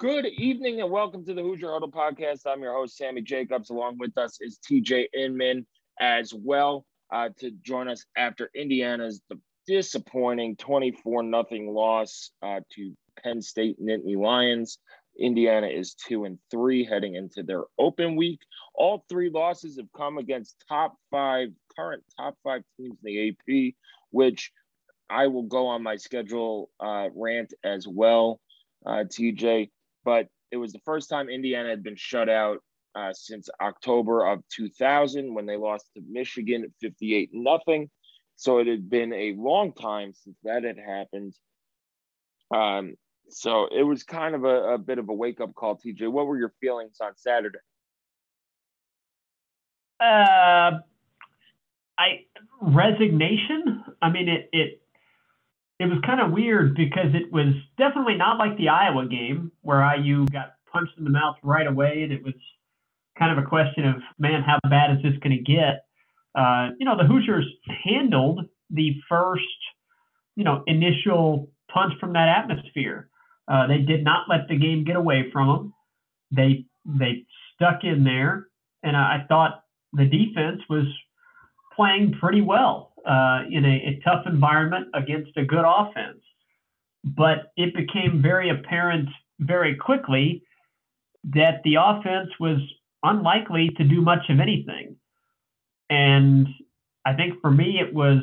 Good evening and welcome to the Hoosier Huddle podcast. I'm your host, Sammy Jacobs. Along with us is TJ Inman as well uh, to join us after Indiana's disappointing 24 nothing loss uh, to Penn State Nittany Lions. Indiana is two and three heading into their open week. All three losses have come against top five, current top five teams in the AP, which I will go on my schedule uh, rant as well, uh, TJ. But it was the first time Indiana had been shut out uh, since October of 2000 when they lost to Michigan 58 nothing. So it had been a long time since that had happened. Um, so it was kind of a, a bit of a wake up call, TJ. What were your feelings on Saturday? Uh, I resignation. I mean, it it it was kind of weird because it was definitely not like the Iowa game where IU got punched in the mouth right away, and it was kind of a question of, man, how bad is this going to get? Uh, you know, the Hoosiers handled the first, you know, initial punch from that atmosphere. Uh, they did not let the game get away from them. They they stuck in there, and I, I thought the defense was playing pretty well uh, in a, a tough environment against a good offense. But it became very apparent very quickly that the offense was unlikely to do much of anything. And I think for me, it was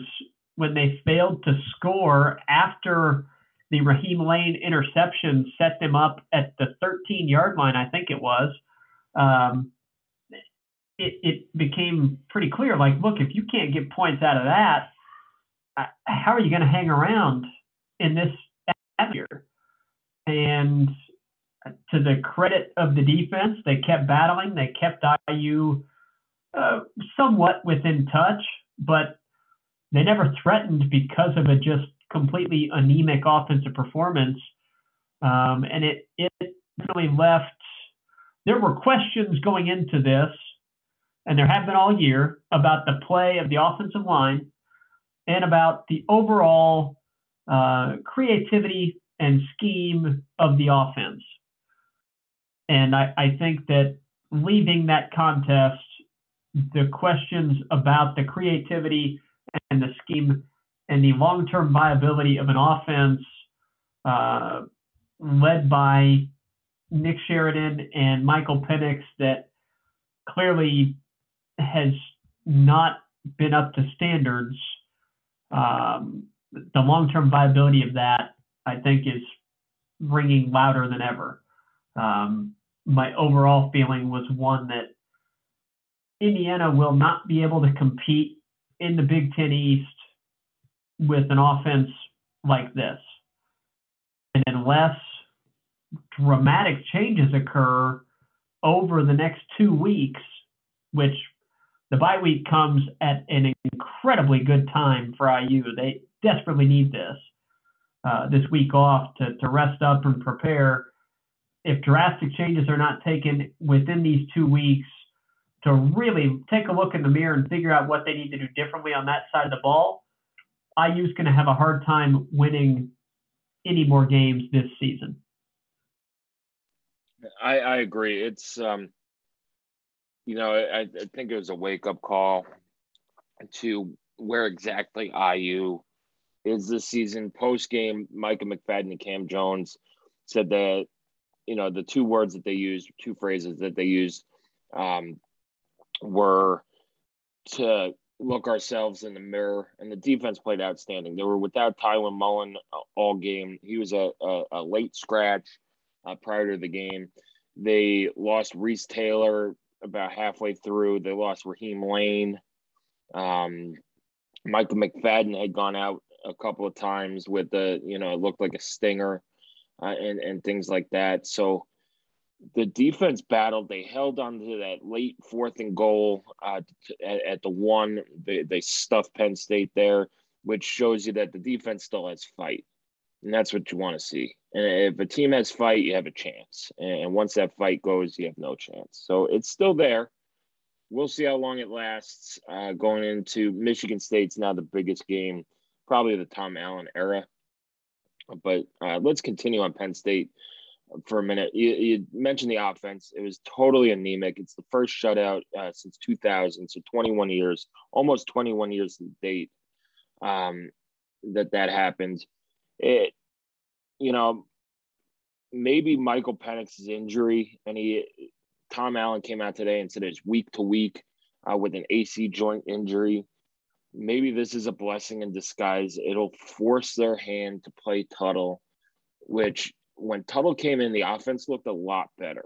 when they failed to score after the Raheem Layne interception set them up at the 13 yard line, I think it was. Um, it, it became pretty clear like, look, if you can't get points out of that, how are you going to hang around in this atmosphere? And to the credit of the defense, they kept battling. They kept IU uh, somewhat within touch, but they never threatened because of a just completely anemic offensive performance. Um, and it, it really left, there were questions going into this, and there have been all year, about the play of the offensive line and about the overall uh, creativity and scheme of the offense. And I, I think that leaving that contest, the questions about the creativity and the scheme and the long-term viability of an offense uh, led by Nick Sheridan and Michael Penix that clearly has not been up to standards. Um, the long-term viability of that, I think, is ringing louder than ever. Um, my overall feeling was one that Indiana will not be able to compete in the Big Ten East with an offense like this. And unless dramatic changes occur over the next two weeks, which the bye week comes at an incredibly good time for IU. They desperately need this uh, this week off to, to rest up and prepare. If drastic changes are not taken within these two weeks, to really take a look in the mirror and figure out what they need to do differently on that side of the ball, IU's going to have a hard time winning any more games this season. I, I agree. It's um, you know, I, I think it was a wake up call to where exactly IU is this season. Post game, Micah McFadden and Cam Jones said that you know the two words that they used, two phrases that they used, um, were to look ourselves in the mirror, and the defense played outstanding. They were without Tiawan Mullen all game. He was a, a, a late scratch uh, prior to the game. They lost Reese Taylor about halfway through. They lost Raheem Layne. Um, Michael McFadden had gone out a couple of times with the, you know, it looked like a stinger uh, and, and things like that. So the defense battled. They held on to that late fourth and goal uh, at, at, the one. They, they stuffed Penn State there, which shows you that the defense still has fight. And that's what you want to see. And if a team has fight, you have a chance. And once that fight goes, you have no chance. So it's still there. We'll see how long it lasts. Uh, going into Michigan State's now the biggest game, probably the Tom Allen era. But uh, let's continue on Penn State for a minute. You, you, mentioned the offense. It was totally anemic. It's the first shutout uh, since 2000, so 21 years, almost 21 years to date um, that that happened. It, you know, maybe Michael Penix's injury, and he, Tom Allen came out today and said it's week to week uh, with an AC joint injury. Maybe this is a blessing in disguise. It'll force their hand to play Tuttle, which when Tuttle came in, the offense looked a lot better.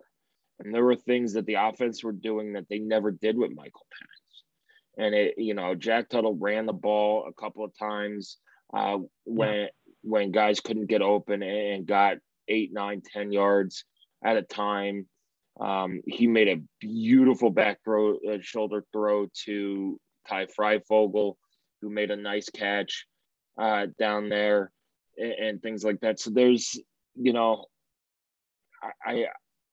And there were things that the offense were doing that they never did with Michael Penix. And it, you know, Jack Tuttle ran the ball a couple of times uh, when yeah. When guys couldn't get open and got eight, nine, ten yards at a time. Um, he made a beautiful back throw, uh, shoulder throw to Ty Fryfogle, who made a nice catch uh, down there, and, and, things like that. So there's you know, I,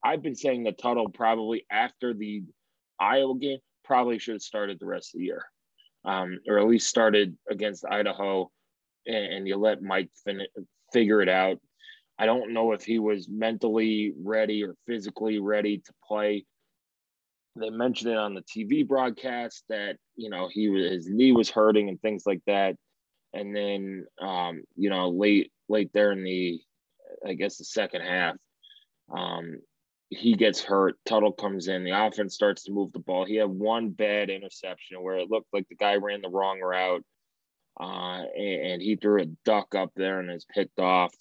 I have been saying that Tuttle probably after the Iowa game probably should have started the rest of the year, um, or at least started against Idaho, and, and you let Mike fin- figure it out. I don't know if he was mentally ready or physically ready to play. They mentioned it on the TV broadcast that you know he was his knee was hurting and things like that, and then um, you know late late there in the I guess the second half. Um, he gets hurt. Tuttle comes in. The offense starts to move the ball. He had one bad interception where it looked like the guy ran the wrong route, uh, and, and, he threw a duck up there and is picked off.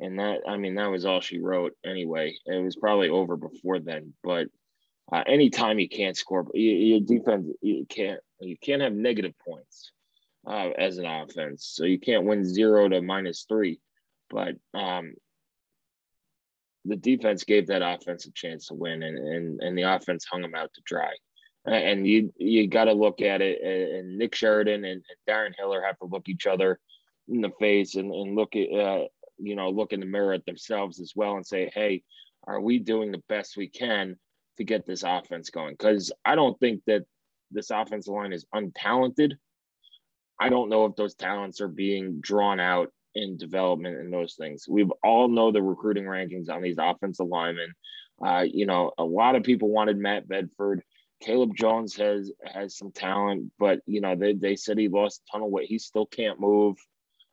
And that, I mean, that was all she wrote anyway. It was probably over before then. But uh, anytime you can't score, your defense you can't you can't have negative points uh, as an offense. So you can't win zero to minus three. But um, the defense gave that offense a chance to win, and and, and the offense hung them out to dry. And you you got to look at it, and Nick Sheridan and, Darren Hiller have to look each other in the face and, and look at uh, you know look in the mirror at themselves as well and say, hey, are we doing the best we can to get this offense going? Because I don't think that this offensive line is untalented. I don't know if those talents are being drawn out in development and those things. We all know the recruiting rankings on these offensive linemen. Uh, you know, a lot of people wanted Matt Bedford. Caleb Jones has has some talent, but you know they, they said he lost a ton of weight. He still can't move,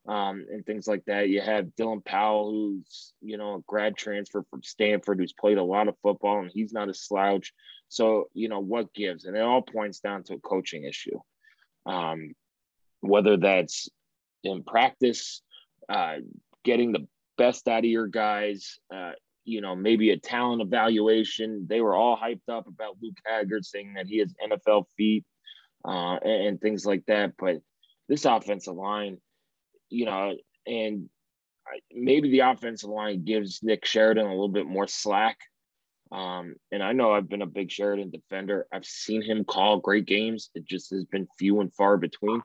um, and things like that. You have Dylan Powell, who's you know a grad transfer from Stanford, who's played a lot of football, and he's not a slouch. So you know what gives, and it all points down to a coaching issue. Um, whether that's in practice, uh, getting the best out of your guys. Uh, you know, maybe a talent evaluation. They were all hyped up about Luke Haggard saying that he has NFL feet uh, and, and things like that. But this offensive line, you know, and maybe the offensive line gives Nick Sheridan a little bit more slack. Um, and I know I've been a big Sheridan defender. I've seen him call great games. It just has been few and far between.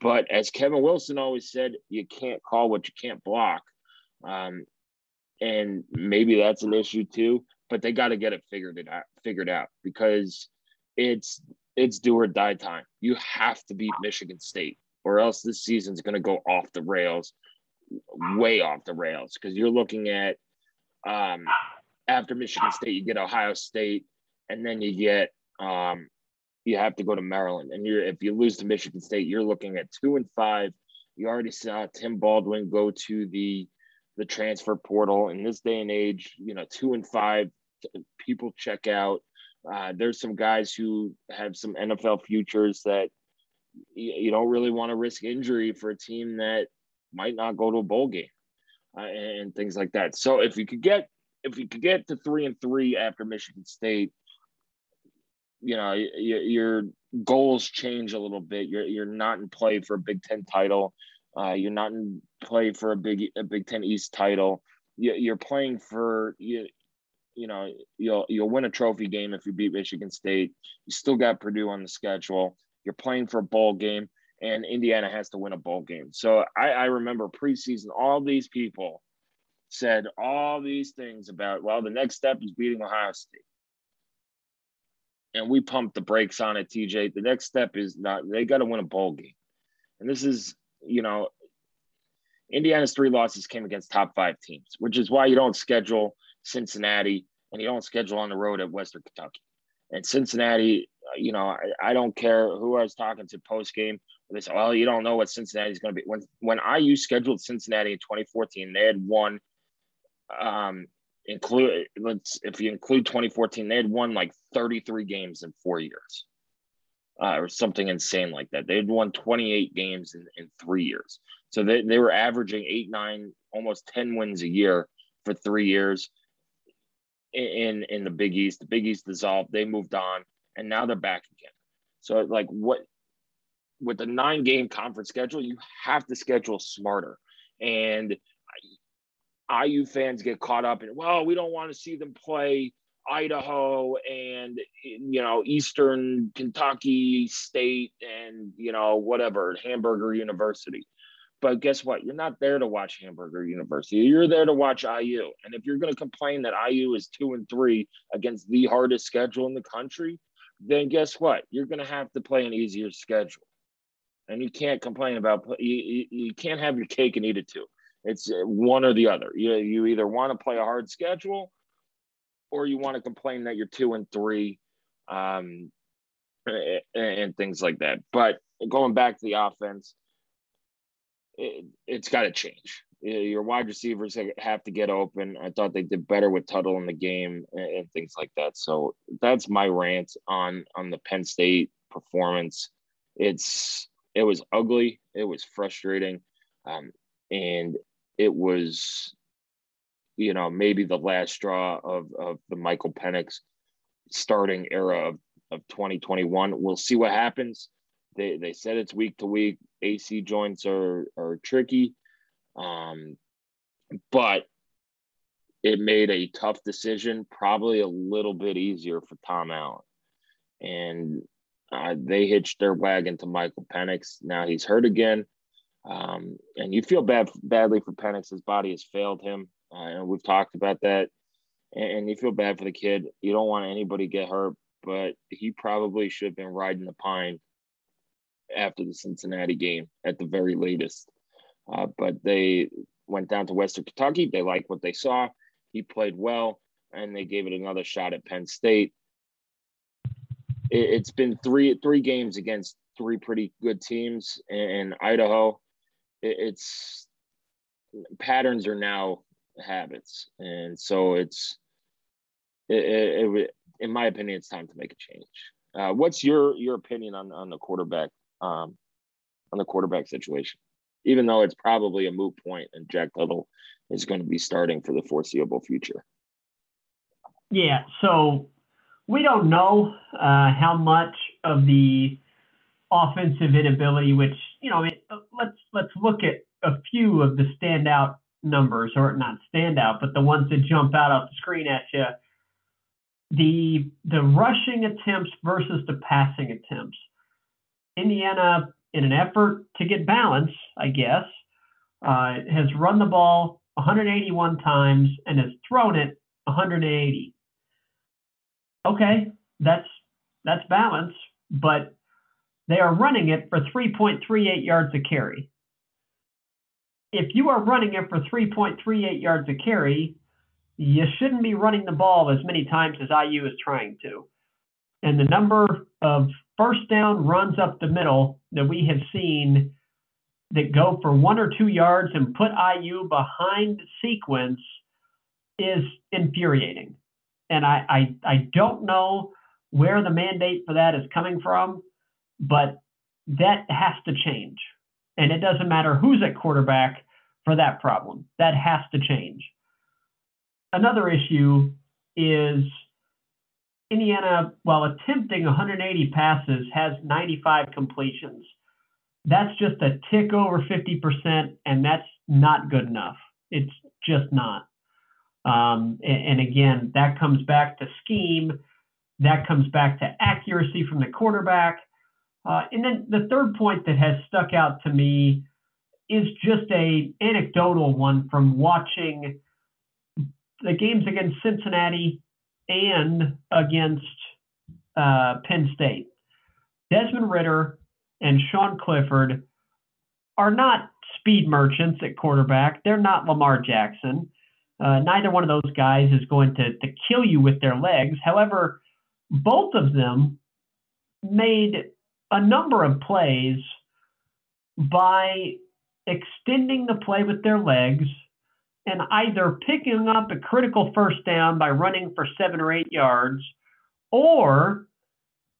But as Kevin Wilson always said, you can't call what you can't block. Um, and maybe that's an issue too. But they got to get it figured it out, figured out because it's it's do or die time. You have to beat Michigan State, or else this season's going to go off the rails, way off the rails. Because you're looking at um, after Michigan State, you get Ohio State, and then you get um, you have to go to Maryland. And you're if you lose to Michigan State, you're looking at two and five. You already saw Tim Baldwin go to the the transfer portal. In this day and age, you know, two and five, people check out. Uh, there's some guys who have some NFL futures that, you, you don't really want to risk injury for a team that might not go to a bowl game uh, and things like that. So if you could get if you could get to three and three after Michigan State, you know your goals change a little bit. You're you're not in play for a Big Ten title. Uh, you're not in play for a big a Big Ten East title. You, are playing for you. You know you'll you'll win a trophy game if you beat Michigan State. You still got Purdue on the schedule. You're playing for a bowl game, and Indiana has to win a bowl game. So I, I remember preseason, all these people said all these things about well, the next step is beating Ohio State and we pumped the brakes on it, TJ. The next step is not they got to win a bowl game, and this is you know, Indiana's three losses came against top five teams, which is why you don't schedule Cincinnati and you don't schedule on the road at Western Kentucky. And Cincinnati, you know, I, I don't care who I was talking to post game. They said, "Well, you don't know what Cincinnati's going to be." When when IU scheduled Cincinnati in 2014, they had won um, include let's if you include 2014 they had won like 33 games in four years uh, or something insane like that. They had won 28 games in, in three years. So they, they were averaging eight nine almost 10 wins a year for three years in in the big east. The big east dissolved. They moved on and now they're back again. So like what with the nine game conference schedule you have to schedule smarter. And IU fans get caught up in, well, we don't want to see them play Idaho and you know Eastern Kentucky State and you know whatever Hamburger University. But guess what? You're not there to watch Hamburger University. You're there to watch IU. And if you're going to complain that IU is two and three against the hardest schedule in the country, then guess what? You're going to have to play an easier schedule. And you can't complain about you, you can't have your cake and eat it too. It's one or the other. You, you either want to play a hard schedule or you want to complain that you're two and three um, and, and things like that. But going back to the offense, it, it's got to change. Your wide receivers have to get open. I thought they did better with Tuttle in the game and, and things like that. So that's my rant on on the Penn State performance. It's it was ugly. It was frustrating. Um, and it was, you know, maybe the last straw of, of the Michael Penix starting era of, of 2021. We'll see what happens. They, they said it's week to week. AC joints are, are tricky. Um, but it made a tough decision, probably a little bit easier for Tom Allen. And uh, they hitched their wagon to Michael Penix. Now he's hurt again. Um, and you feel bad badly for Penix. His body has failed him. Uh, we've talked about that. And, you feel bad for the kid. You don't want anybody get hurt, but he probably should have been riding the pine after the Cincinnati game at the very latest. Uh, but they went down to Western Kentucky. They liked what they saw. He played well, and they gave it another shot at Penn State. It, has been three three games against three pretty good teams in Idaho it's patterns are now habits, and so it's it, it, it, in my opinion, it's time to make a change. Uh, what's your your opinion on on the quarterback um, on the quarterback situation? Even though it's probably a moot point, and Jack Tuttle is going to be starting for the foreseeable future. Yeah, so we don't know uh, how much of the offensive inability, which you know, uh, let's let's look at a few of the standout numbers, or not standout, but the ones that jump out off the screen at you. The the rushing attempts versus the passing attempts. Indiana, in an effort to get balance, I guess, uh, has run the ball 181 times and has thrown it 180. Okay, that's that's balance, but they are running it for 3.38 yards a carry. If you are running it for 3.38 yards a carry, you shouldn't be running the ball as many times as IU is trying to. And the number of first down runs up the middle that we have seen that go for one or two yards and put IU behind sequence is infuriating. And I, I, I don't know where the mandate for that is coming from. But that has to change. And it doesn't matter who's at quarterback for that problem. That has to change. Another issue is Indiana, while attempting 180 passes, has 95 completions. That's just a tick over 50%, and that's not good enough. It's just not. Um, and, and, again, that comes back to scheme. That comes back to accuracy from the quarterback. Uh, and then the third point that has stuck out to me is just a anecdotal one from watching the games against Cincinnati and against uh, Penn State. Desmond Ridder and Sean Clifford are not speed merchants at quarterback. They're not Lamar Jackson. Uh, neither one of those guys is going to, to kill you with their legs. However, both of them made a number of plays by extending the play with their legs and either picking up a critical first down by running for seven or eight yards or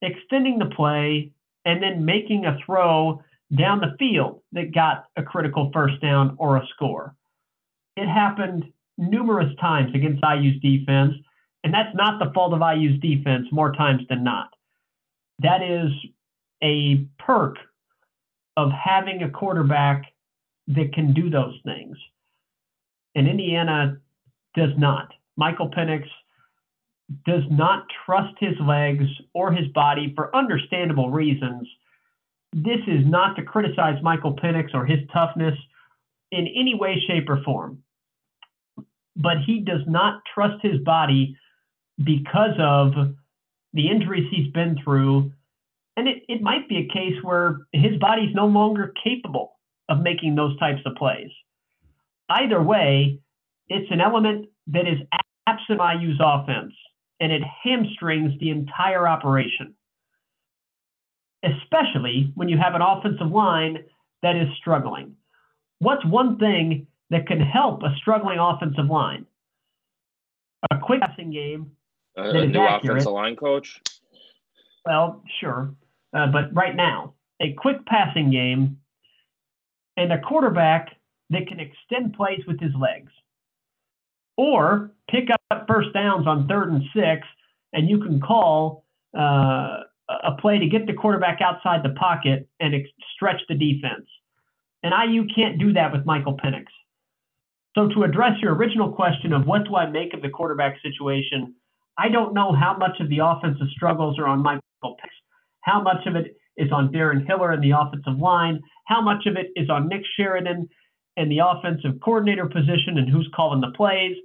extending the play and then making a throw down the field that got a critical first down or a score. It happened numerous times against IU's defense, and that's not the fault of IU's defense more times than not. That is a perk of having a quarterback that can do those things. And Indiana does not. Michael Penix does not trust his legs or his body for understandable reasons. This is not to criticize Michael Penix or his toughness in any way, shape, or form. But he does not trust his body because of the injuries he's been through. And it, it might be a case where his body's no longer capable of making those types of plays. Either way, it's an element that is absent IU's offense, and it hamstrings the entire operation, especially when you have an offensive line that is struggling. What's one thing that can help a struggling offensive line? A quick passing game. Uh, a new accurate. offensive line coach? Well, sure. Uh, but right now, a quick passing game and a quarterback that can extend plays with his legs. Or pick up first downs on third and six, and you can call uh, a play to get the quarterback outside the pocket and ex- stretch the defense. And IU can't do that with Michael Penix. So, to address your original question of what do I make of the quarterback situation, I don't know how much of the offensive struggles are on Michael Penix, how much of it is on Darren Hiller and the offensive line, how much of it is on Nick Sheridan and the offensive coordinator position and who's calling the plays,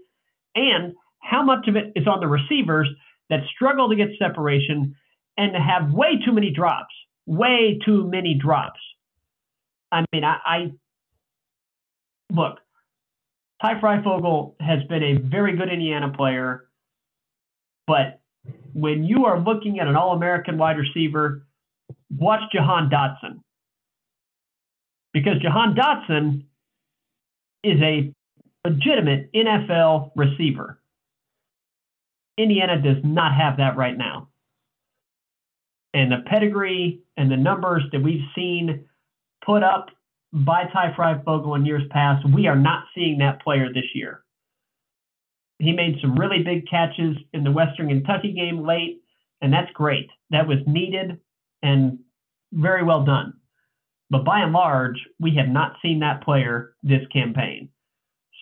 and how much of it is on the receivers that struggle to get separation and to have way too many drops, way too many drops. I mean, I, I look, Ty Fryfogle has been a very good Indiana player, but when you are looking at an All American wide receiver, watch Jahan Dotson. Because Jahan Dotson is a legitimate NFL receiver. Indiana does not have that right now. And the pedigree and the numbers that we've seen put up by Ty Fryfogle in years past, we are not seeing that player this year. He made some really big catches in the Western Kentucky game late, and that's great. That was needed and very well done. But by and large, we have not seen that player this campaign.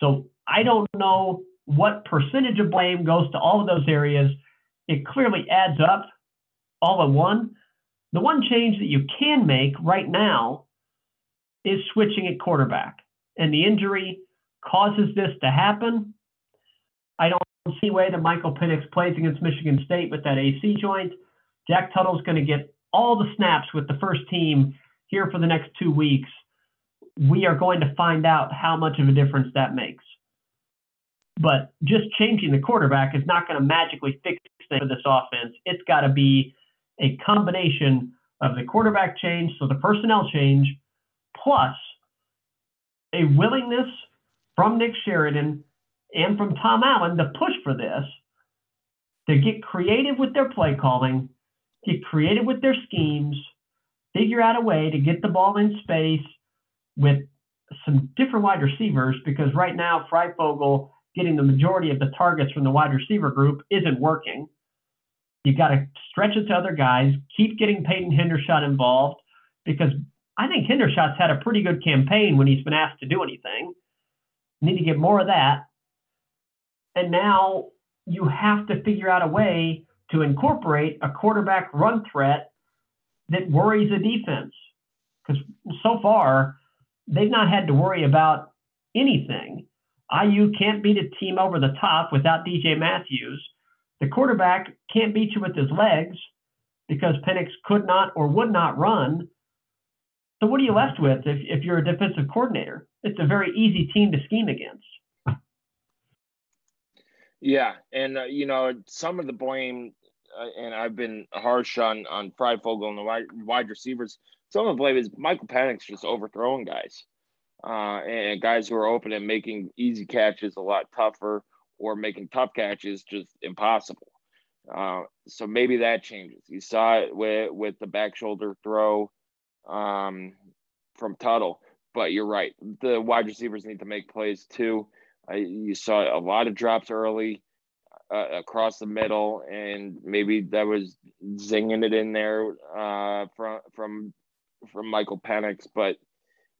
So I don't know what percentage of blame goes to all of those areas. It clearly adds up all in one. The one change that you can make right now is switching at quarterback. And the injury causes this to happen. I don't see way that Michael Penix plays against Michigan State with that AC joint. Jack Tuttle's going to get all the snaps with the first team here for the next two weeks we are going to find out how much of a difference that makes. But just changing the quarterback is not going to magically fix things for this offense. It's got to be a combination of the quarterback change, so the personnel change, plus a willingness from Nick Sheridan and from Tom Allen to push for this, to get creative with their play calling, get creative with their schemes, figure out a way to get the ball in space with some different wide receivers because right now Fryfogle getting the majority of the targets from the wide receiver group isn't working. You've got to stretch it to other guys, keep getting Peyton Hendershot involved because I think Hendershot's had a pretty good campaign when he's been asked to do anything. need to get more of that. And now you have to figure out a way to incorporate a quarterback run threat that worries the defense. Because so far, they've not had to worry about anything. IU can't beat a team over the top without DJ Matthews. The quarterback can't beat you with his legs because Penix could not or would not run. So what are you left with if, if you're a defensive coordinator? It's a very easy team to scheme against. Yeah, and uh, you know some of the blame, uh, and I've been harsh on on Fryfogle and the wide, wide receivers. Some of the blame is Michael Penix just overthrowing guys, uh, and guys who are open and making easy catches a lot tougher, or making tough catches just impossible. Uh, so maybe that changes. You saw it with with the back shoulder throw um, from Tuttle, but you're right. The wide receivers need to make plays too. I, you saw a lot of drops early uh, across the middle, and maybe that was zinging it in there uh, from from from Michael Penix. But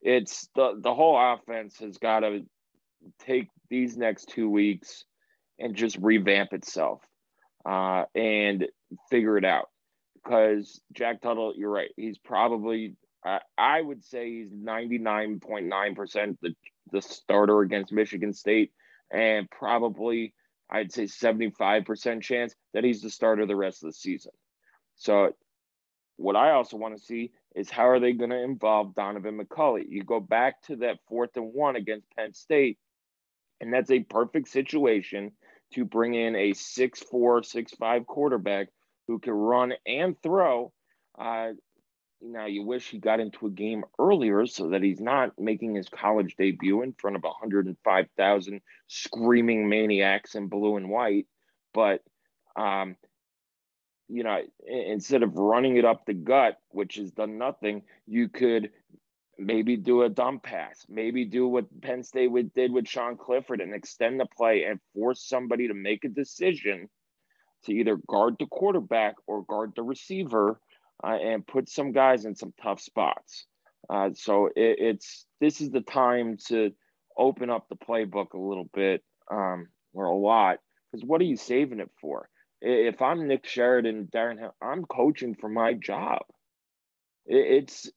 it's the the whole offense has got to take these next two weeks and just revamp itself uh, and figure it out. Because Jack Tuttle, you're right. He's probably I would say he's 99.9% the the starter against Michigan State, and probably I'd say 75% chance that he's the starter the rest of the season. So, what I also want to see is how are they going to involve Donovan McCulley? You go back to that fourth and one against Penn State, and that's a perfect situation to bring in a six-four, six-five quarterback who can run and throw. Uh, now you wish he got into a game earlier so that he's not making his college debut in front of 105,000 screaming maniacs in blue and white. But, um, you know, instead of running it up the gut, which has done nothing, you could maybe do a dump pass, maybe do what Penn State did with Sean Clifford and extend the play and force somebody to make a decision to either guard the quarterback or guard the receiver uh, and put some guys in some tough spots. Uh, so it, it's this is the time to open up the playbook a little bit um, or a lot because what are you saving it for? If I'm Nick Sheridan, Darren, I'm coaching for my job. It's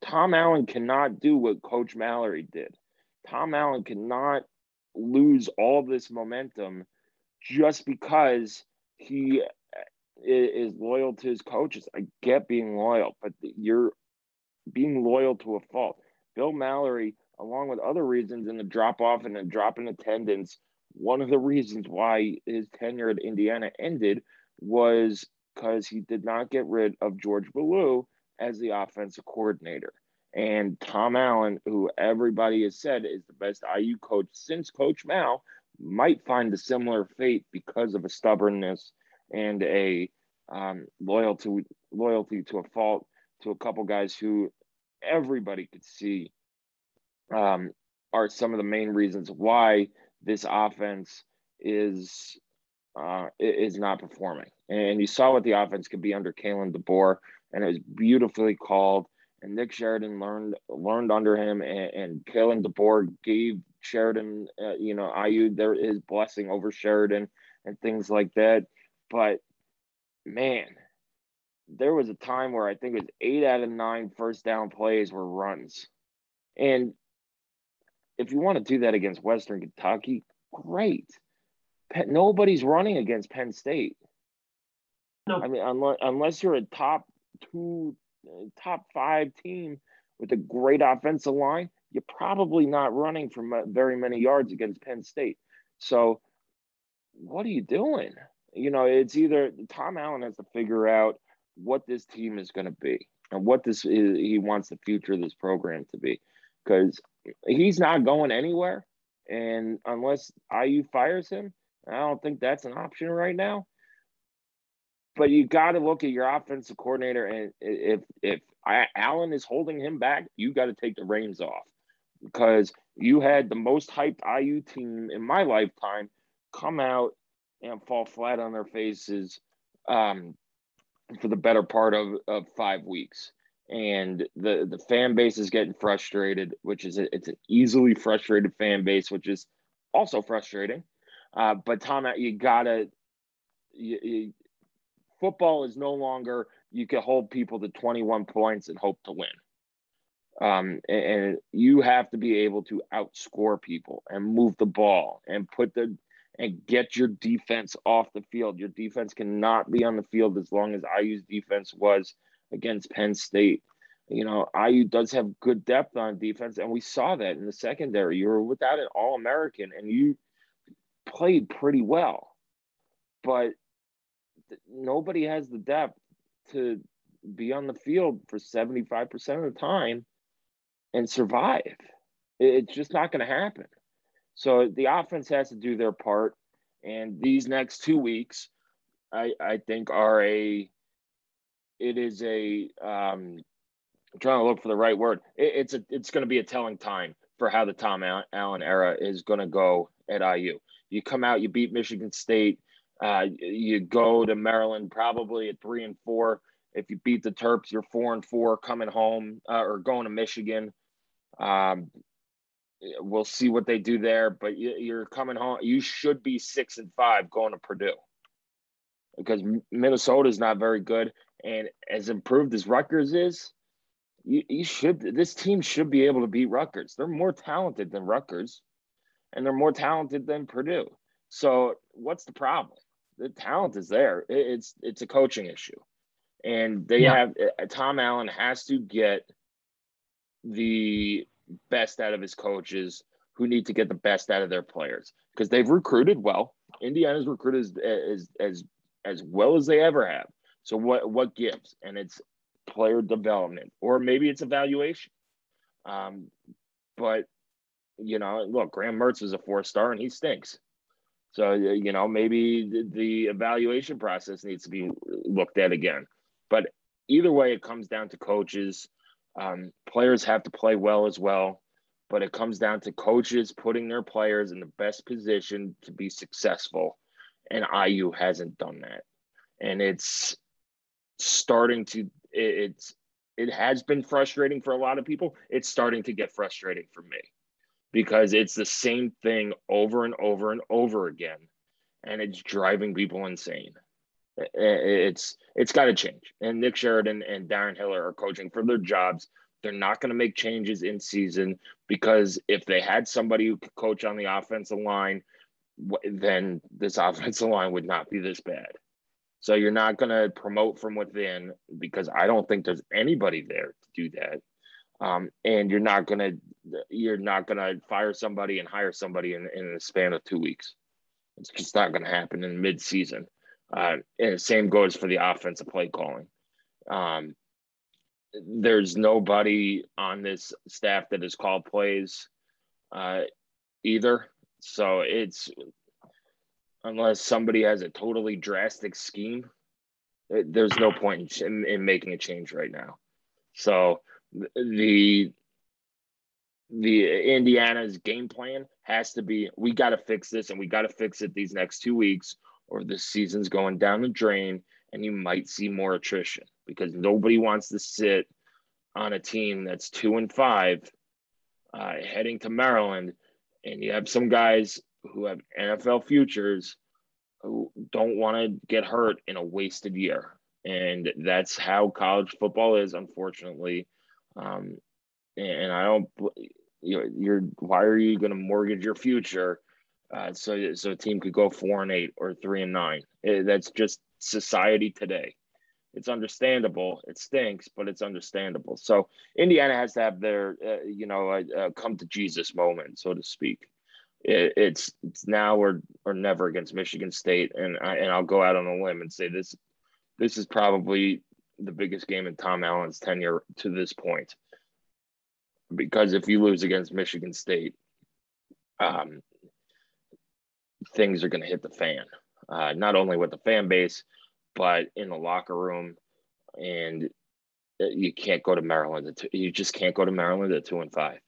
Tom Allen cannot do what Coach Mallory did. Tom Allen cannot lose all this momentum just because he is loyal to his coaches. I get being loyal, but you're being loyal to a fault. Bill Mallory, along with other reasons in the drop off and the drop in attendance, one of the reasons why his tenure at Indiana ended was because he did not get rid of George Bellew as the offensive coordinator. And Tom Allen, who everybody has said is the best IU coach since Coach Mal, might find a similar fate because of a stubbornness and a um, loyalty loyalty to a fault to a couple guys who everybody could see um, are some of the main reasons why this offense is uh, is not performing. And you saw what the offense could be under Kalen DeBoer, and it was beautifully called. And Nick Sheridan learned learned under him, and, and Kalen DeBoer gave Sheridan, uh, you know, IU there is blessing over Sheridan and things like that. But man, there was a time where I think it was eight out of nine first down plays were runs. And if you want to do that against Western Kentucky, great. Nobody's running against Penn State. No. I mean, unless, unless you're a top two, uh, top five team with a great offensive line, you're probably not running from very many yards against Penn State. So, what are you doing? You know, it's either Tom Allen has to figure out what this team is going to be and what this is, he wants the future of this program to be, because he's not going anywhere, and unless IU fires him, I don't think that's an option right now. But you got to look at your offensive coordinator, and if if Allen is holding him back. You got to take the reins off because you had the most hyped IU team in my lifetime come out and fall flat on their faces um, for the better part of, of five weeks. And the, the fan base is getting frustrated, which is a, it's an easily frustrated fan base, which is also frustrating. Uh, but Tom, you gotta. You, you, football is no longer you can hold people to 21 points and hope to win. Um, and, and you have to be able to outscore people and move the ball and put the and get your defense off the field. Your defense cannot be on the field as long as IU's defense was against Penn State. You know, IU does have good depth on defense, and we saw that in the secondary. You were without an All American, and you played pretty well, but nobody has the depth to be on the field for 75% of the time and survive. It's just not going to happen. So the offense has to do their part. And these next two weeks, I, I think are a, it is a, um, I'm trying to look for the right word. It, it's a, it's going to be a telling time for how the Tom Allen era is going to go at IU. You come out, you beat Michigan State, uh, you go to Maryland probably at three and four. If you beat the Terps, you're four and four coming home uh, or going to Michigan. Um, we'll see what they do there, but you're coming home. You should be six and five going to Purdue because Minnesota is not very good. And as improved as Rutgers is, you, you should this team should be able to beat Rutgers. They're more talented than Rutgers, and they're more talented than Purdue. So what's the problem? The talent is there. It's it's a coaching issue, and they yeah. have uh, Tom Allen has to get the best out of his coaches who need to get the best out of their players because they've recruited well. Indiana's recruited as, as as as well as they ever have. So what what gives? And it's player development, or maybe it's evaluation. Um, but you know, look, Graham Mertz is a four star and he stinks. So you know, maybe the, the evaluation process needs to be looked at again. But either way, it comes down to coaches um, players have to play well as well, but it comes down to coaches putting their players in the best position to be successful. And IU hasn't done that. And it's starting to, it's, it has been frustrating for a lot of people. It's starting to get frustrating for me because it's the same thing over and over and over again. And it's driving people insane it's it's got to change. And Nick Sheridan and Darren Hiller are coaching for their jobs. They're not going to make changes in season because if they had somebody who could coach on the offensive line, then this offensive line would not be this bad. So you're not going to promote from within because I don't think there's anybody there to do that. Um, and you're not going to you're not going to fire somebody and hire somebody in, in the span of two weeks. It's just not going to happen in mid season. Uh, and same goes for the offensive play calling. Um, there's nobody on this staff that has called plays uh, either. So it's unless somebody has a totally drastic scheme, it, there's no point in, in, making a change right now. So the the Indiana's game plan has to be we got to fix this and we got to fix it these next two weeks or the season's going down the drain and you might see more attrition because nobody wants to sit on a team that's two and five uh, heading to Maryland and you have some guys who have NFL futures who don't want to get hurt in a wasted year. And that's how college football is, unfortunately. Um, and I don't, you know, you're, why are you going to mortgage your future uh, so so a team could go four and eight or three and nine. It, that's just society today. It's understandable. It stinks, but it's understandable. So Indiana has to have their uh, you know uh, come to Jesus moment, so to speak. It, it's it's now or or never against Michigan State, and I and I'll go out on a limb and say this this is probably the biggest game in Tom Allen's tenure to this point. Because if you lose against Michigan State, um, things are going to hit the fan, uh, not only with the fan base, but in the locker room. And uh, you can't go to Maryland. Two, you just can't go to Maryland at two and five.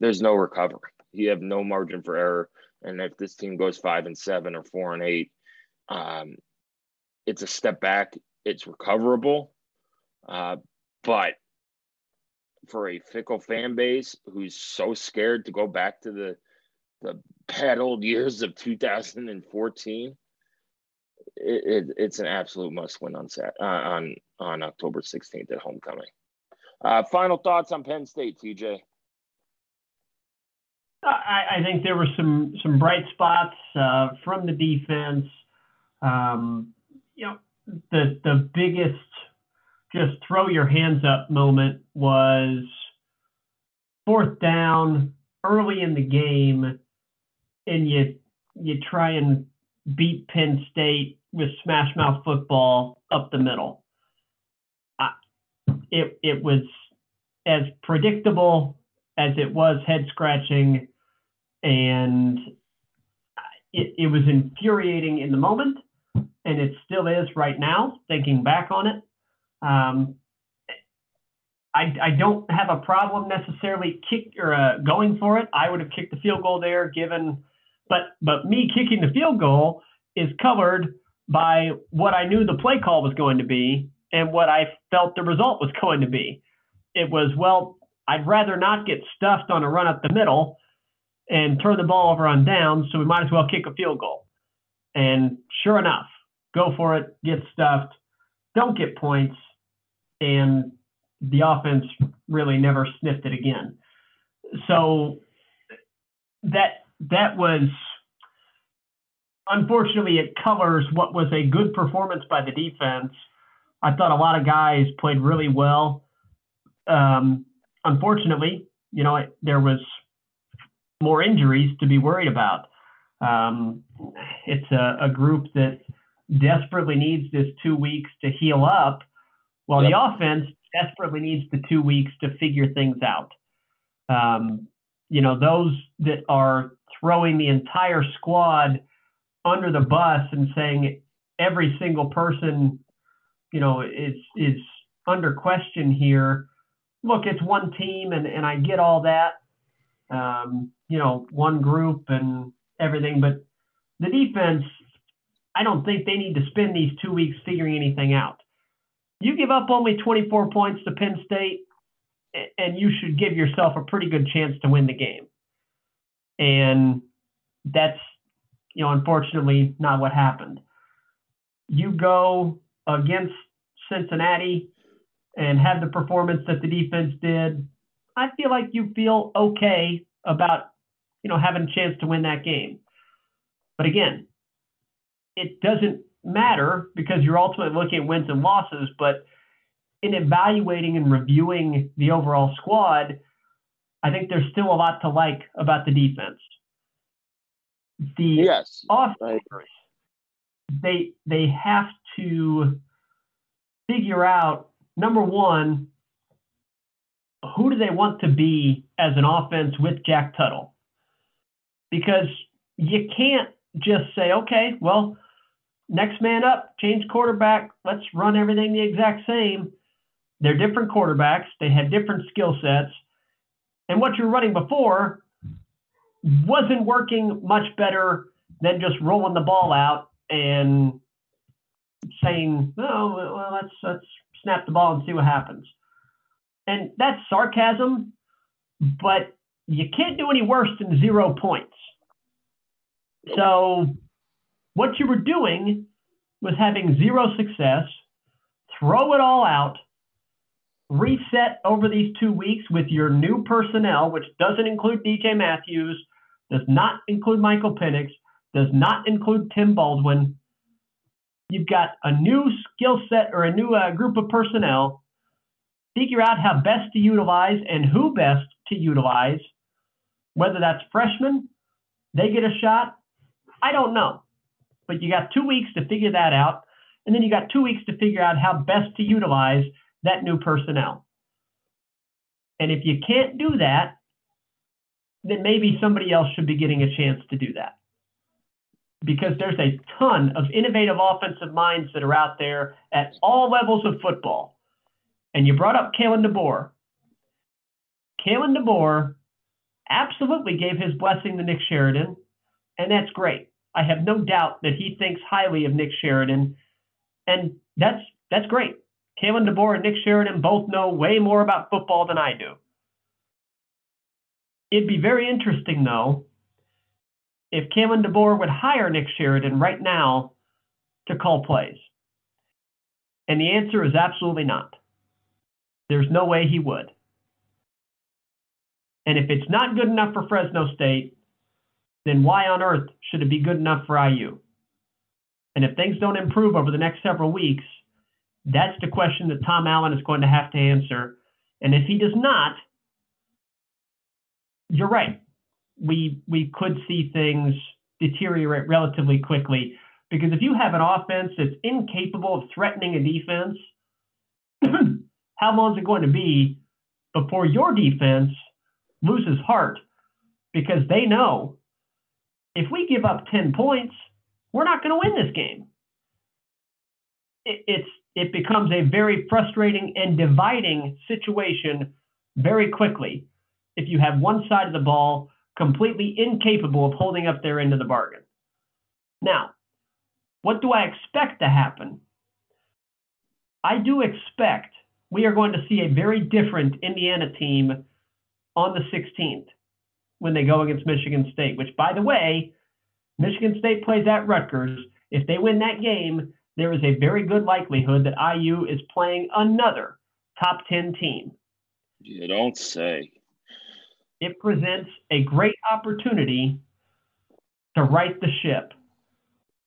There's no recovery. You have no margin for error. And if this team goes five and seven or four and eight, um, it's a step back. It's recoverable, uh, but for a fickle fan base who's so scared to go back to the the bad old years of 2014, it, it, it's an absolute must win on Sat, uh, on on October 16th at homecoming. Uh, final thoughts on Penn State, TJ. I, I think there were some some bright spots uh, from the defense. Um, you know, the the biggest just throw your hands up moment was fourth down early in the game, and you you try and beat Penn State with smash mouth football up the middle. I, it it was as predictable as it was head scratching, and it, it was infuriating in the moment, and it still is right now, thinking back on it. Um, I, I don't have a problem necessarily kick or uh, going for it. I would have kicked the field goal there, given, but but me kicking the field goal is covered by what I knew the play call was going to be and what I felt the result was going to be. It was well, I'd rather not get stuffed on a run up the middle and turn the ball over on downs, so we might as well kick a field goal. And sure enough, go for it, get stuffed, don't get points, and the offense really never sniffed it again. So that that was unfortunately it covers what was a good performance by the defense. I thought a lot of guys played really well. Um, unfortunately, you know, there was more injuries to be worried about. Um, it's a, a, group that desperately needs this two weeks to heal up, while yep. the offense desperately needs the two weeks to figure things out. Um, you know, those that are throwing the entire squad under the bus and saying every single person, you know, is is under question here. Look, it's one team, and and I get all that. Um, you know, one group and everything, but the defense, I don't think they need to spend these two weeks figuring anything out. You give up only 24 points to Penn State, and you should give yourself a pretty good chance to win the game. And that's, you know, unfortunately not what happened. You go against Cincinnati and have the performance that the defense did. I feel like you feel okay about, you know, having a chance to win that game. But again, it doesn't matter because you're ultimately looking at wins and losses. But in evaluating and reviewing the overall squad, I think there's still a lot to like about the defense. The yes, offense, they they have to figure out number one, who do they want to be as an offense with Jack Tuttle? Because you can't just say, okay, well, next man up, change quarterback. Let's run everything the exact same. They're different quarterbacks. They have different skill sets. And what you're running before wasn't working much better than just rolling the ball out and saying, "Oh, well, let's let's snap the ball and see what happens." And that's sarcasm, but you can't do any worse than zero points. So what you were doing was having zero success, throw it all out, reset over these two weeks with your new personnel, which doesn't include DJ Matthews, does not include Michael Penix, does not include Tim Baldwin. You've got a new skill set or a new uh, group of personnel. Figure out how best to utilize and who best to utilize. Whether that's freshmen, they get a shot. I don't know but you got two weeks to figure that out. And then you got two weeks to figure out how best to utilize that new personnel. And if you can't do that, then maybe somebody else should be getting a chance to do that. Because there's a ton of innovative offensive minds that are out there at all levels of football. And you brought up Kalen DeBoer. Kalen DeBoer absolutely gave his blessing to Nick Sheridan, and that's great. I have no doubt that he thinks highly of Nick Sheridan, and that's that's great. Kalen DeBoer and Nick Sheridan both know way more about football than I do. It'd be very interesting, though, if Kalen DeBoer would hire Nick Sheridan right now to call plays. And the answer is absolutely not. There's no way he would. And if it's not good enough for Fresno State, then why on earth should it be good enough for IU? And if things don't improve over the next several weeks, that's the question that Tom Allen is going to have to answer. And if he does not, you're right. We we could see things deteriorate relatively quickly because if you have an offense that's incapable of threatening a defense, how long is it going to be before your defense loses heart because they know if we give up 10 points, we're not going to win this game. It, it's it becomes a very frustrating and dividing situation very quickly if you have one side of the ball completely incapable of holding up their end of the bargain. Now, what do I expect to happen? I do expect we are going to see a very different Indiana team on the 16th when they go against Michigan State, which, by the way, Michigan State plays at Rutgers. If they win that game, there is a very good likelihood that IU is playing another top 10 team. You don't say. It presents a great opportunity to right the ship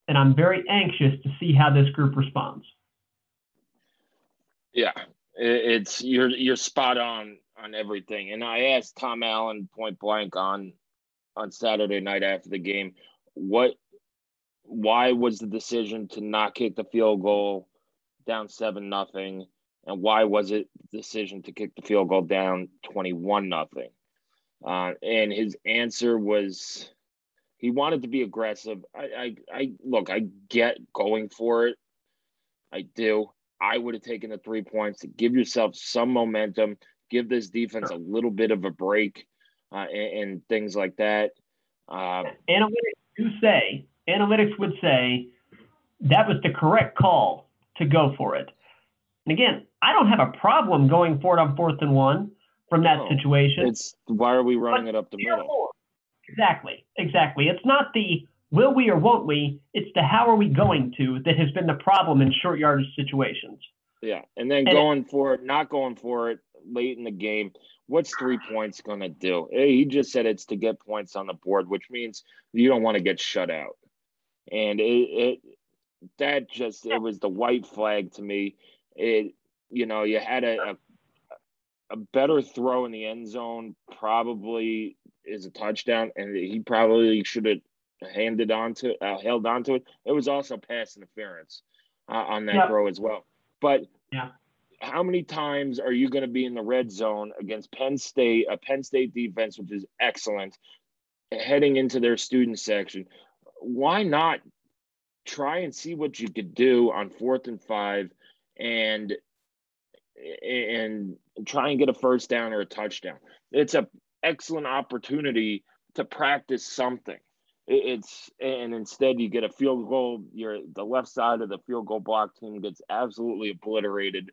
and I'm very anxious to see how this group responds. Yeah, it's you're you're spot on on everything. And I asked Tom Allen point blank on on Saturday night after the game, what why was the decision to not kick the field goal down seven nothing, and why was it the decision to kick the field goal down twenty one nothing? Uh, and his answer was he wanted to be aggressive. I, I, I look, I get going for it. I do. I would have taken the three points to give yourself some momentum, give this defense a little bit of a break, uh, and, and, things like that. Uh, analytics do say, analytics would say that was the correct call to go for it. And again, I don't have a problem going for it on fourth and one from that no, situation. It's why are we running but it up the middle? Exactly, exactly. It's not the will we or won't we, it's the how are we going to that has been the problem in short yardage situations. Yeah, and then and going it, for it, not going for it late in the game. What's three points going to do? He just said it's to get points on the board, which means you don't want to get shut out. And it, it that just it was the white flag to me. It you know you had a, a a better throw in the end zone probably is a touchdown, and he probably should have handed on to uh, held on to it. It was also pass interference uh, on that yeah. throw as well. But yeah. how many times are you going to be in the red zone against Penn State, a Penn State defense which is excellent, heading into their student section? Why not try and see what you could do on fourth and five and and try and get a first down or a touchdown. It's an excellent opportunity to practice something. It's and instead you get a field goal. You're the left side of the field goal block team gets absolutely obliterated,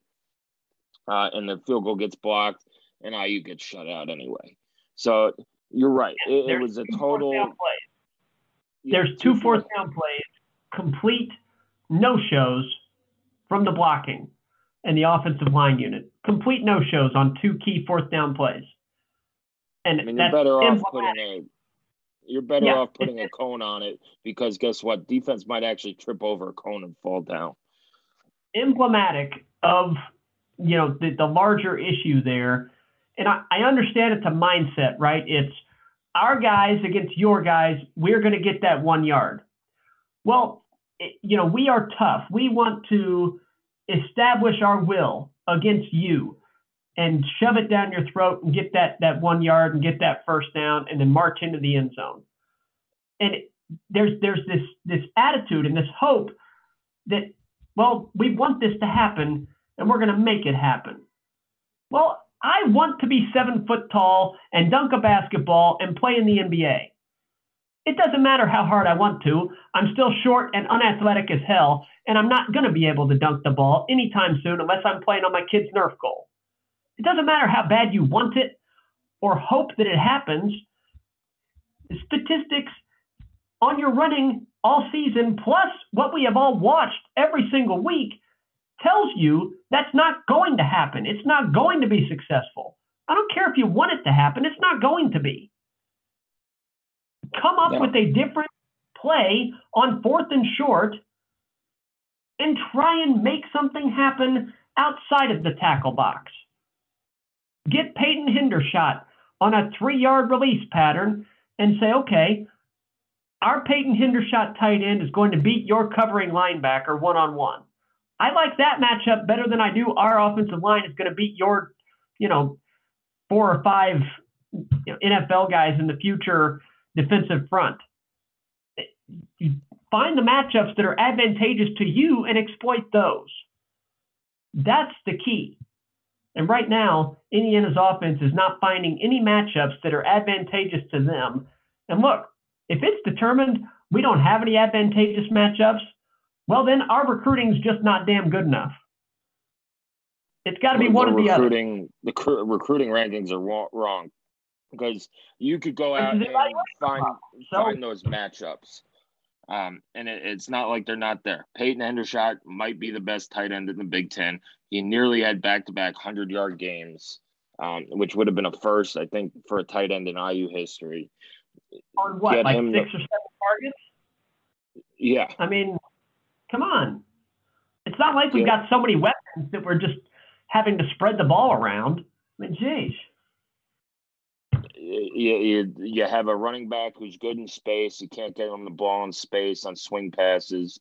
uh, and the field goal gets blocked, and IU gets shut out anyway. So you're right. It, it was a total. Yeah, There's two, two fourth down plays, complete no shows from the blocking and the offensive line unit. Complete no shows on two key fourth down plays. And I mean, you're better off putting a you're better yeah, off putting a cone on it because guess what? Defense might actually trip over a cone and fall down. Emblematic of you know the, the larger issue there, and I, I understand it's a mindset, right? It's our guys against your guys. We're going to get that one yard. Well, it, you know we are tough. We want to establish our will against you and shove it down your throat and get that that one yard and get that first down and then march into the end zone. And there's there's this this attitude and this hope that well we want this to happen and we're going to make it happen. Well, I want to be seven foot tall and dunk a basketball and play in the NBA. It doesn't matter how hard I want to. I'm still short and unathletic as hell, and I'm not going to be able to dunk the ball anytime soon unless I'm playing on my kid's Nerf goal. It doesn't matter how bad you want it or hope that it happens. Statistics on your running all season, plus what we have all watched every single week, tells you that's not going to happen. It's not going to be successful. I don't care if you want it to happen, it's not going to be. Come up no. with a different play on fourth and short and try and make something happen outside of the tackle box. Get Peyton Hendershot on a three yard release pattern and say, okay, our Peyton Hendershot tight end is going to beat your covering linebacker one on one. I like that matchup better than I do our offensive line is going to beat your, you know, four or five you know, NFL guys in the future defensive front. Find the matchups that are advantageous to you and exploit those. That's the key. And right now, Indiana's offense is not finding any matchups that are advantageous to them. And look, if it's determined we don't have any advantageous matchups, well, then our recruiting's just not damn good enough. It's got to be one of the recruiting, other. The recruiting rankings are wrong because you could go out and find so, find those matchups. Um, and it, it's not like they're not there. Peyton Hendershot might be the best tight end in the Big Ten. He nearly had back to back 100 yard games, um, which would have been a first, I think, for a tight end in IU history. On what, Get like six the, or seven targets? Yeah. I mean, come on. It's not like we've got so many weapons that we're just having to spread the ball around. I mean, geez you, you, you have a running back who's good in space. You can't get him the ball in space on swing passes.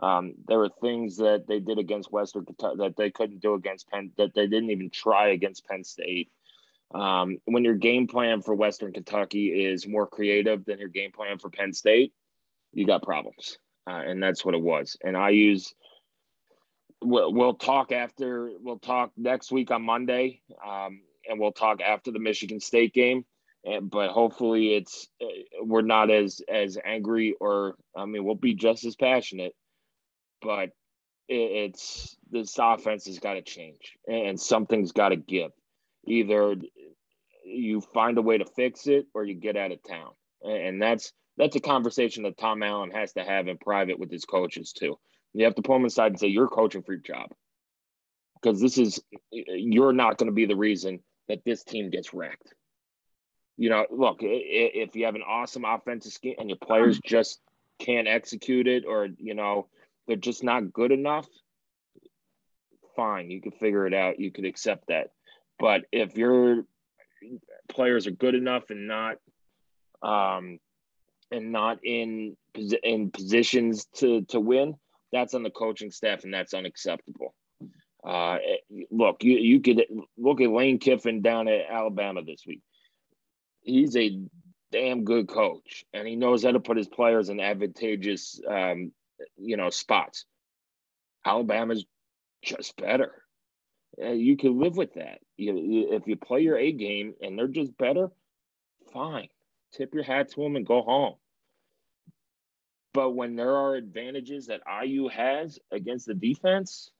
Um, there were things that they did against Western Kentucky that they couldn't do against Penn, that they didn't even try against Penn State. Um, when your game plan for Western Kentucky is more creative than your game plan for Penn State, you got problems. Uh, and that's what it was. And I use, we'll, we'll talk after, we'll talk next week on Monday. Um, and we'll talk after the Michigan State game. And, but hopefully, it's uh, we're not as as angry, or I mean, we'll be just as passionate. But it, it's this offense has got to change, and something's got to give. Either you find a way to fix it, or you get out of town, and that's that's a conversation that Tom Allen has to have in private with his coaches too. You have to pull them aside and say, "You're coaching for your job." because this is you're not going to be the reason that this team gets wrecked. You know, look, if you have an awesome offensive scheme and your players just can't execute it or, you know, they're just not good enough, fine, you can figure it out. You could accept that. But if your players are good enough and not um and not in in positions to to win, that's on the coaching staff and that's unacceptable. Uh, look, you, you could look at Lane Kiffin down at Alabama this week. He's a damn good coach, and he knows how to put his players in advantageous, um, you know, spots. Alabama's just better. Uh, you can live with that. You, you, if you play your A game and they're just better, fine. Tip your hat to them and go home. But when there are advantages that IU has against the defense,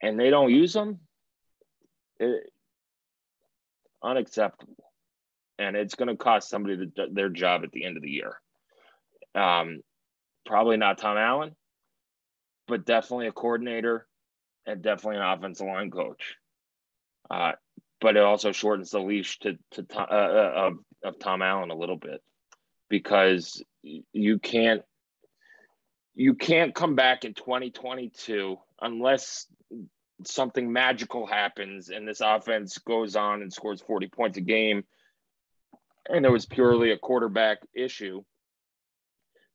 and they don't use them, it, unacceptable. And it's going to cost somebody the, their job at the end of the year. Um, probably not Tom Allen, but definitely a coordinator and definitely an offensive line coach. Uh, but it also shortens the leash to, to uh, uh, of, Tom Allen a little bit because you can't you can't come back in 2022 unless something magical happens and this offense goes on and scores 40 points a game and it was purely a quarterback issue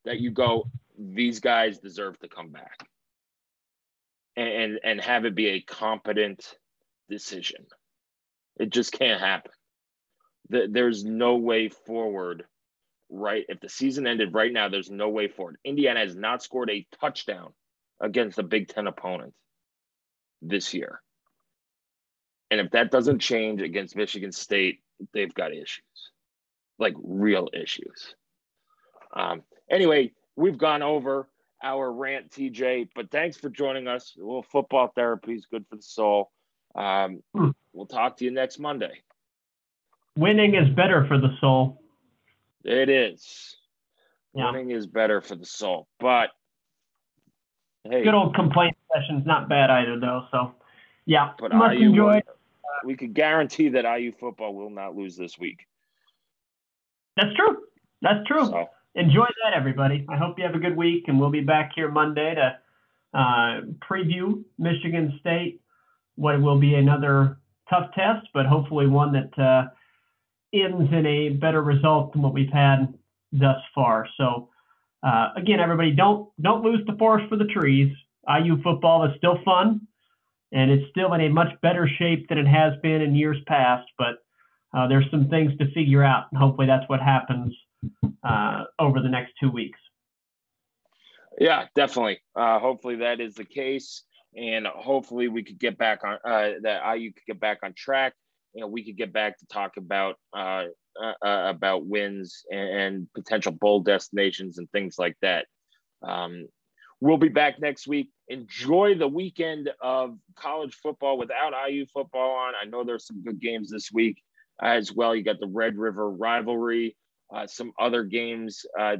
that you go these guys deserve to come back. And and have it be a competent decision. It just can't happen there's no way forward right if the season ended right now there's no way forward indiana has not scored a touchdown against a big 10 opponent this year. And if that doesn't change against Michigan State, they've got issues, like real issues. Um, anyway, we've gone over our rant, TJ, but thanks for joining us. A little football therapy is good for the soul. Um, hmm. We'll talk to you next Monday. Winning is better for the soul. It is. Yeah. Winning is better for the soul. But hey. Good old complaint session's not bad either, though. So, yeah, but IU. Will, we could guarantee that IU football will not lose this week. That's true. That's true. So. Enjoy that, everybody. I hope you have a good week, and we'll be back here Monday to uh, preview Michigan State. What will be another tough test, but hopefully one that uh, ends in a better result than what we've had thus far. So, uh, again, everybody, don't don't lose the forest for the trees. IU football is still fun, and it's still in a much better shape than it has been in years past. But uh, there's some things to figure out, and hopefully that's what happens uh, over the next two weeks. Yeah, definitely. Uh, hopefully that is the case, and hopefully we could get back on uh, that IU could get back on track. You know, we could get back to talk about uh, uh, uh, about wins and, and, potential bowl destinations and things like that. Um, we'll be back next week. Enjoy the weekend of college football without IU football on. I know there's some good games this week as well. You got the Red River rivalry, uh, some other games. Uh,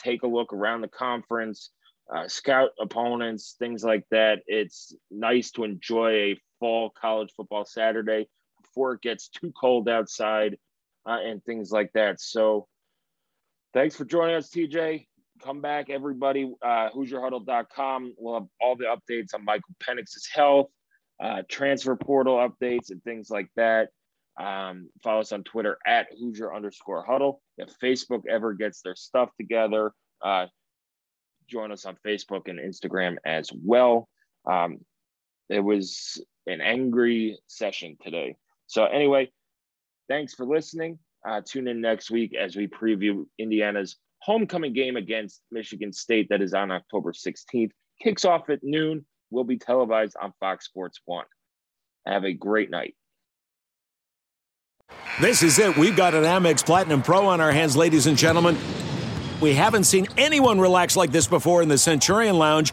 take a look around the conference, uh, scout opponents, things like that. It's nice to enjoy a fall college football Saturday before it gets too cold outside uh, and things like that. So thanks for joining us, TJ. Come back, everybody. Uh, HoosierHuddle.com. We'll have all the updates on Michael Penix's health, uh, transfer portal updates, and things like that. Um, follow us on Twitter at Hoosier underscore huddle. If Facebook ever gets their stuff together, uh, join us on Facebook and Instagram as well. Um, it was an angry session today. So, anyway, Thanks for listening. Uh, tune in next week as we preview Indiana's homecoming game against Michigan State that is on October 16th. Kicks off at noon. Will be televised on Fox Sports 1. Have a great night. This is it. We've got an Amex Platinum Pro on our hands, ladies and gentlemen. We haven't seen anyone relax like this before in the Centurion Lounge.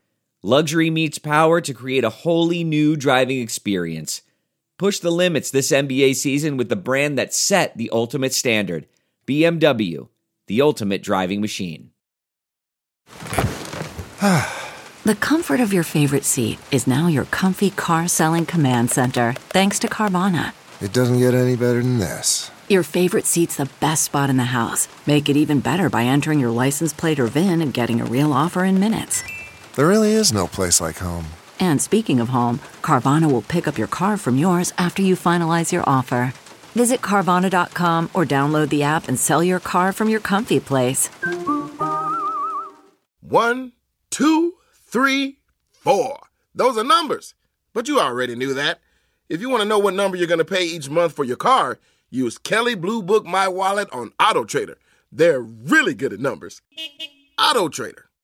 Luxury meets power to create a wholly new driving experience. Push the limits this NBA season with the brand that set the ultimate standard BMW, the ultimate driving machine. The comfort of your favorite seat is now your comfy car selling command center, thanks to Carvana. It doesn't get any better than this. Your favorite seat's the best spot in the house. Make it even better by entering your license plate or VIN and getting a real offer in minutes. There really is no place like home. And speaking of home, Carvana will pick up your car from yours after you finalize your offer. Visit Carvana.com or download the app and sell your car from your comfy place. One, two, three, four. Those are numbers. But you already knew that. If you want to know what number you're going to pay each month for your car, use Kelley Blue Book My Wallet on Auto Trader. They're really good at numbers. Auto Trader.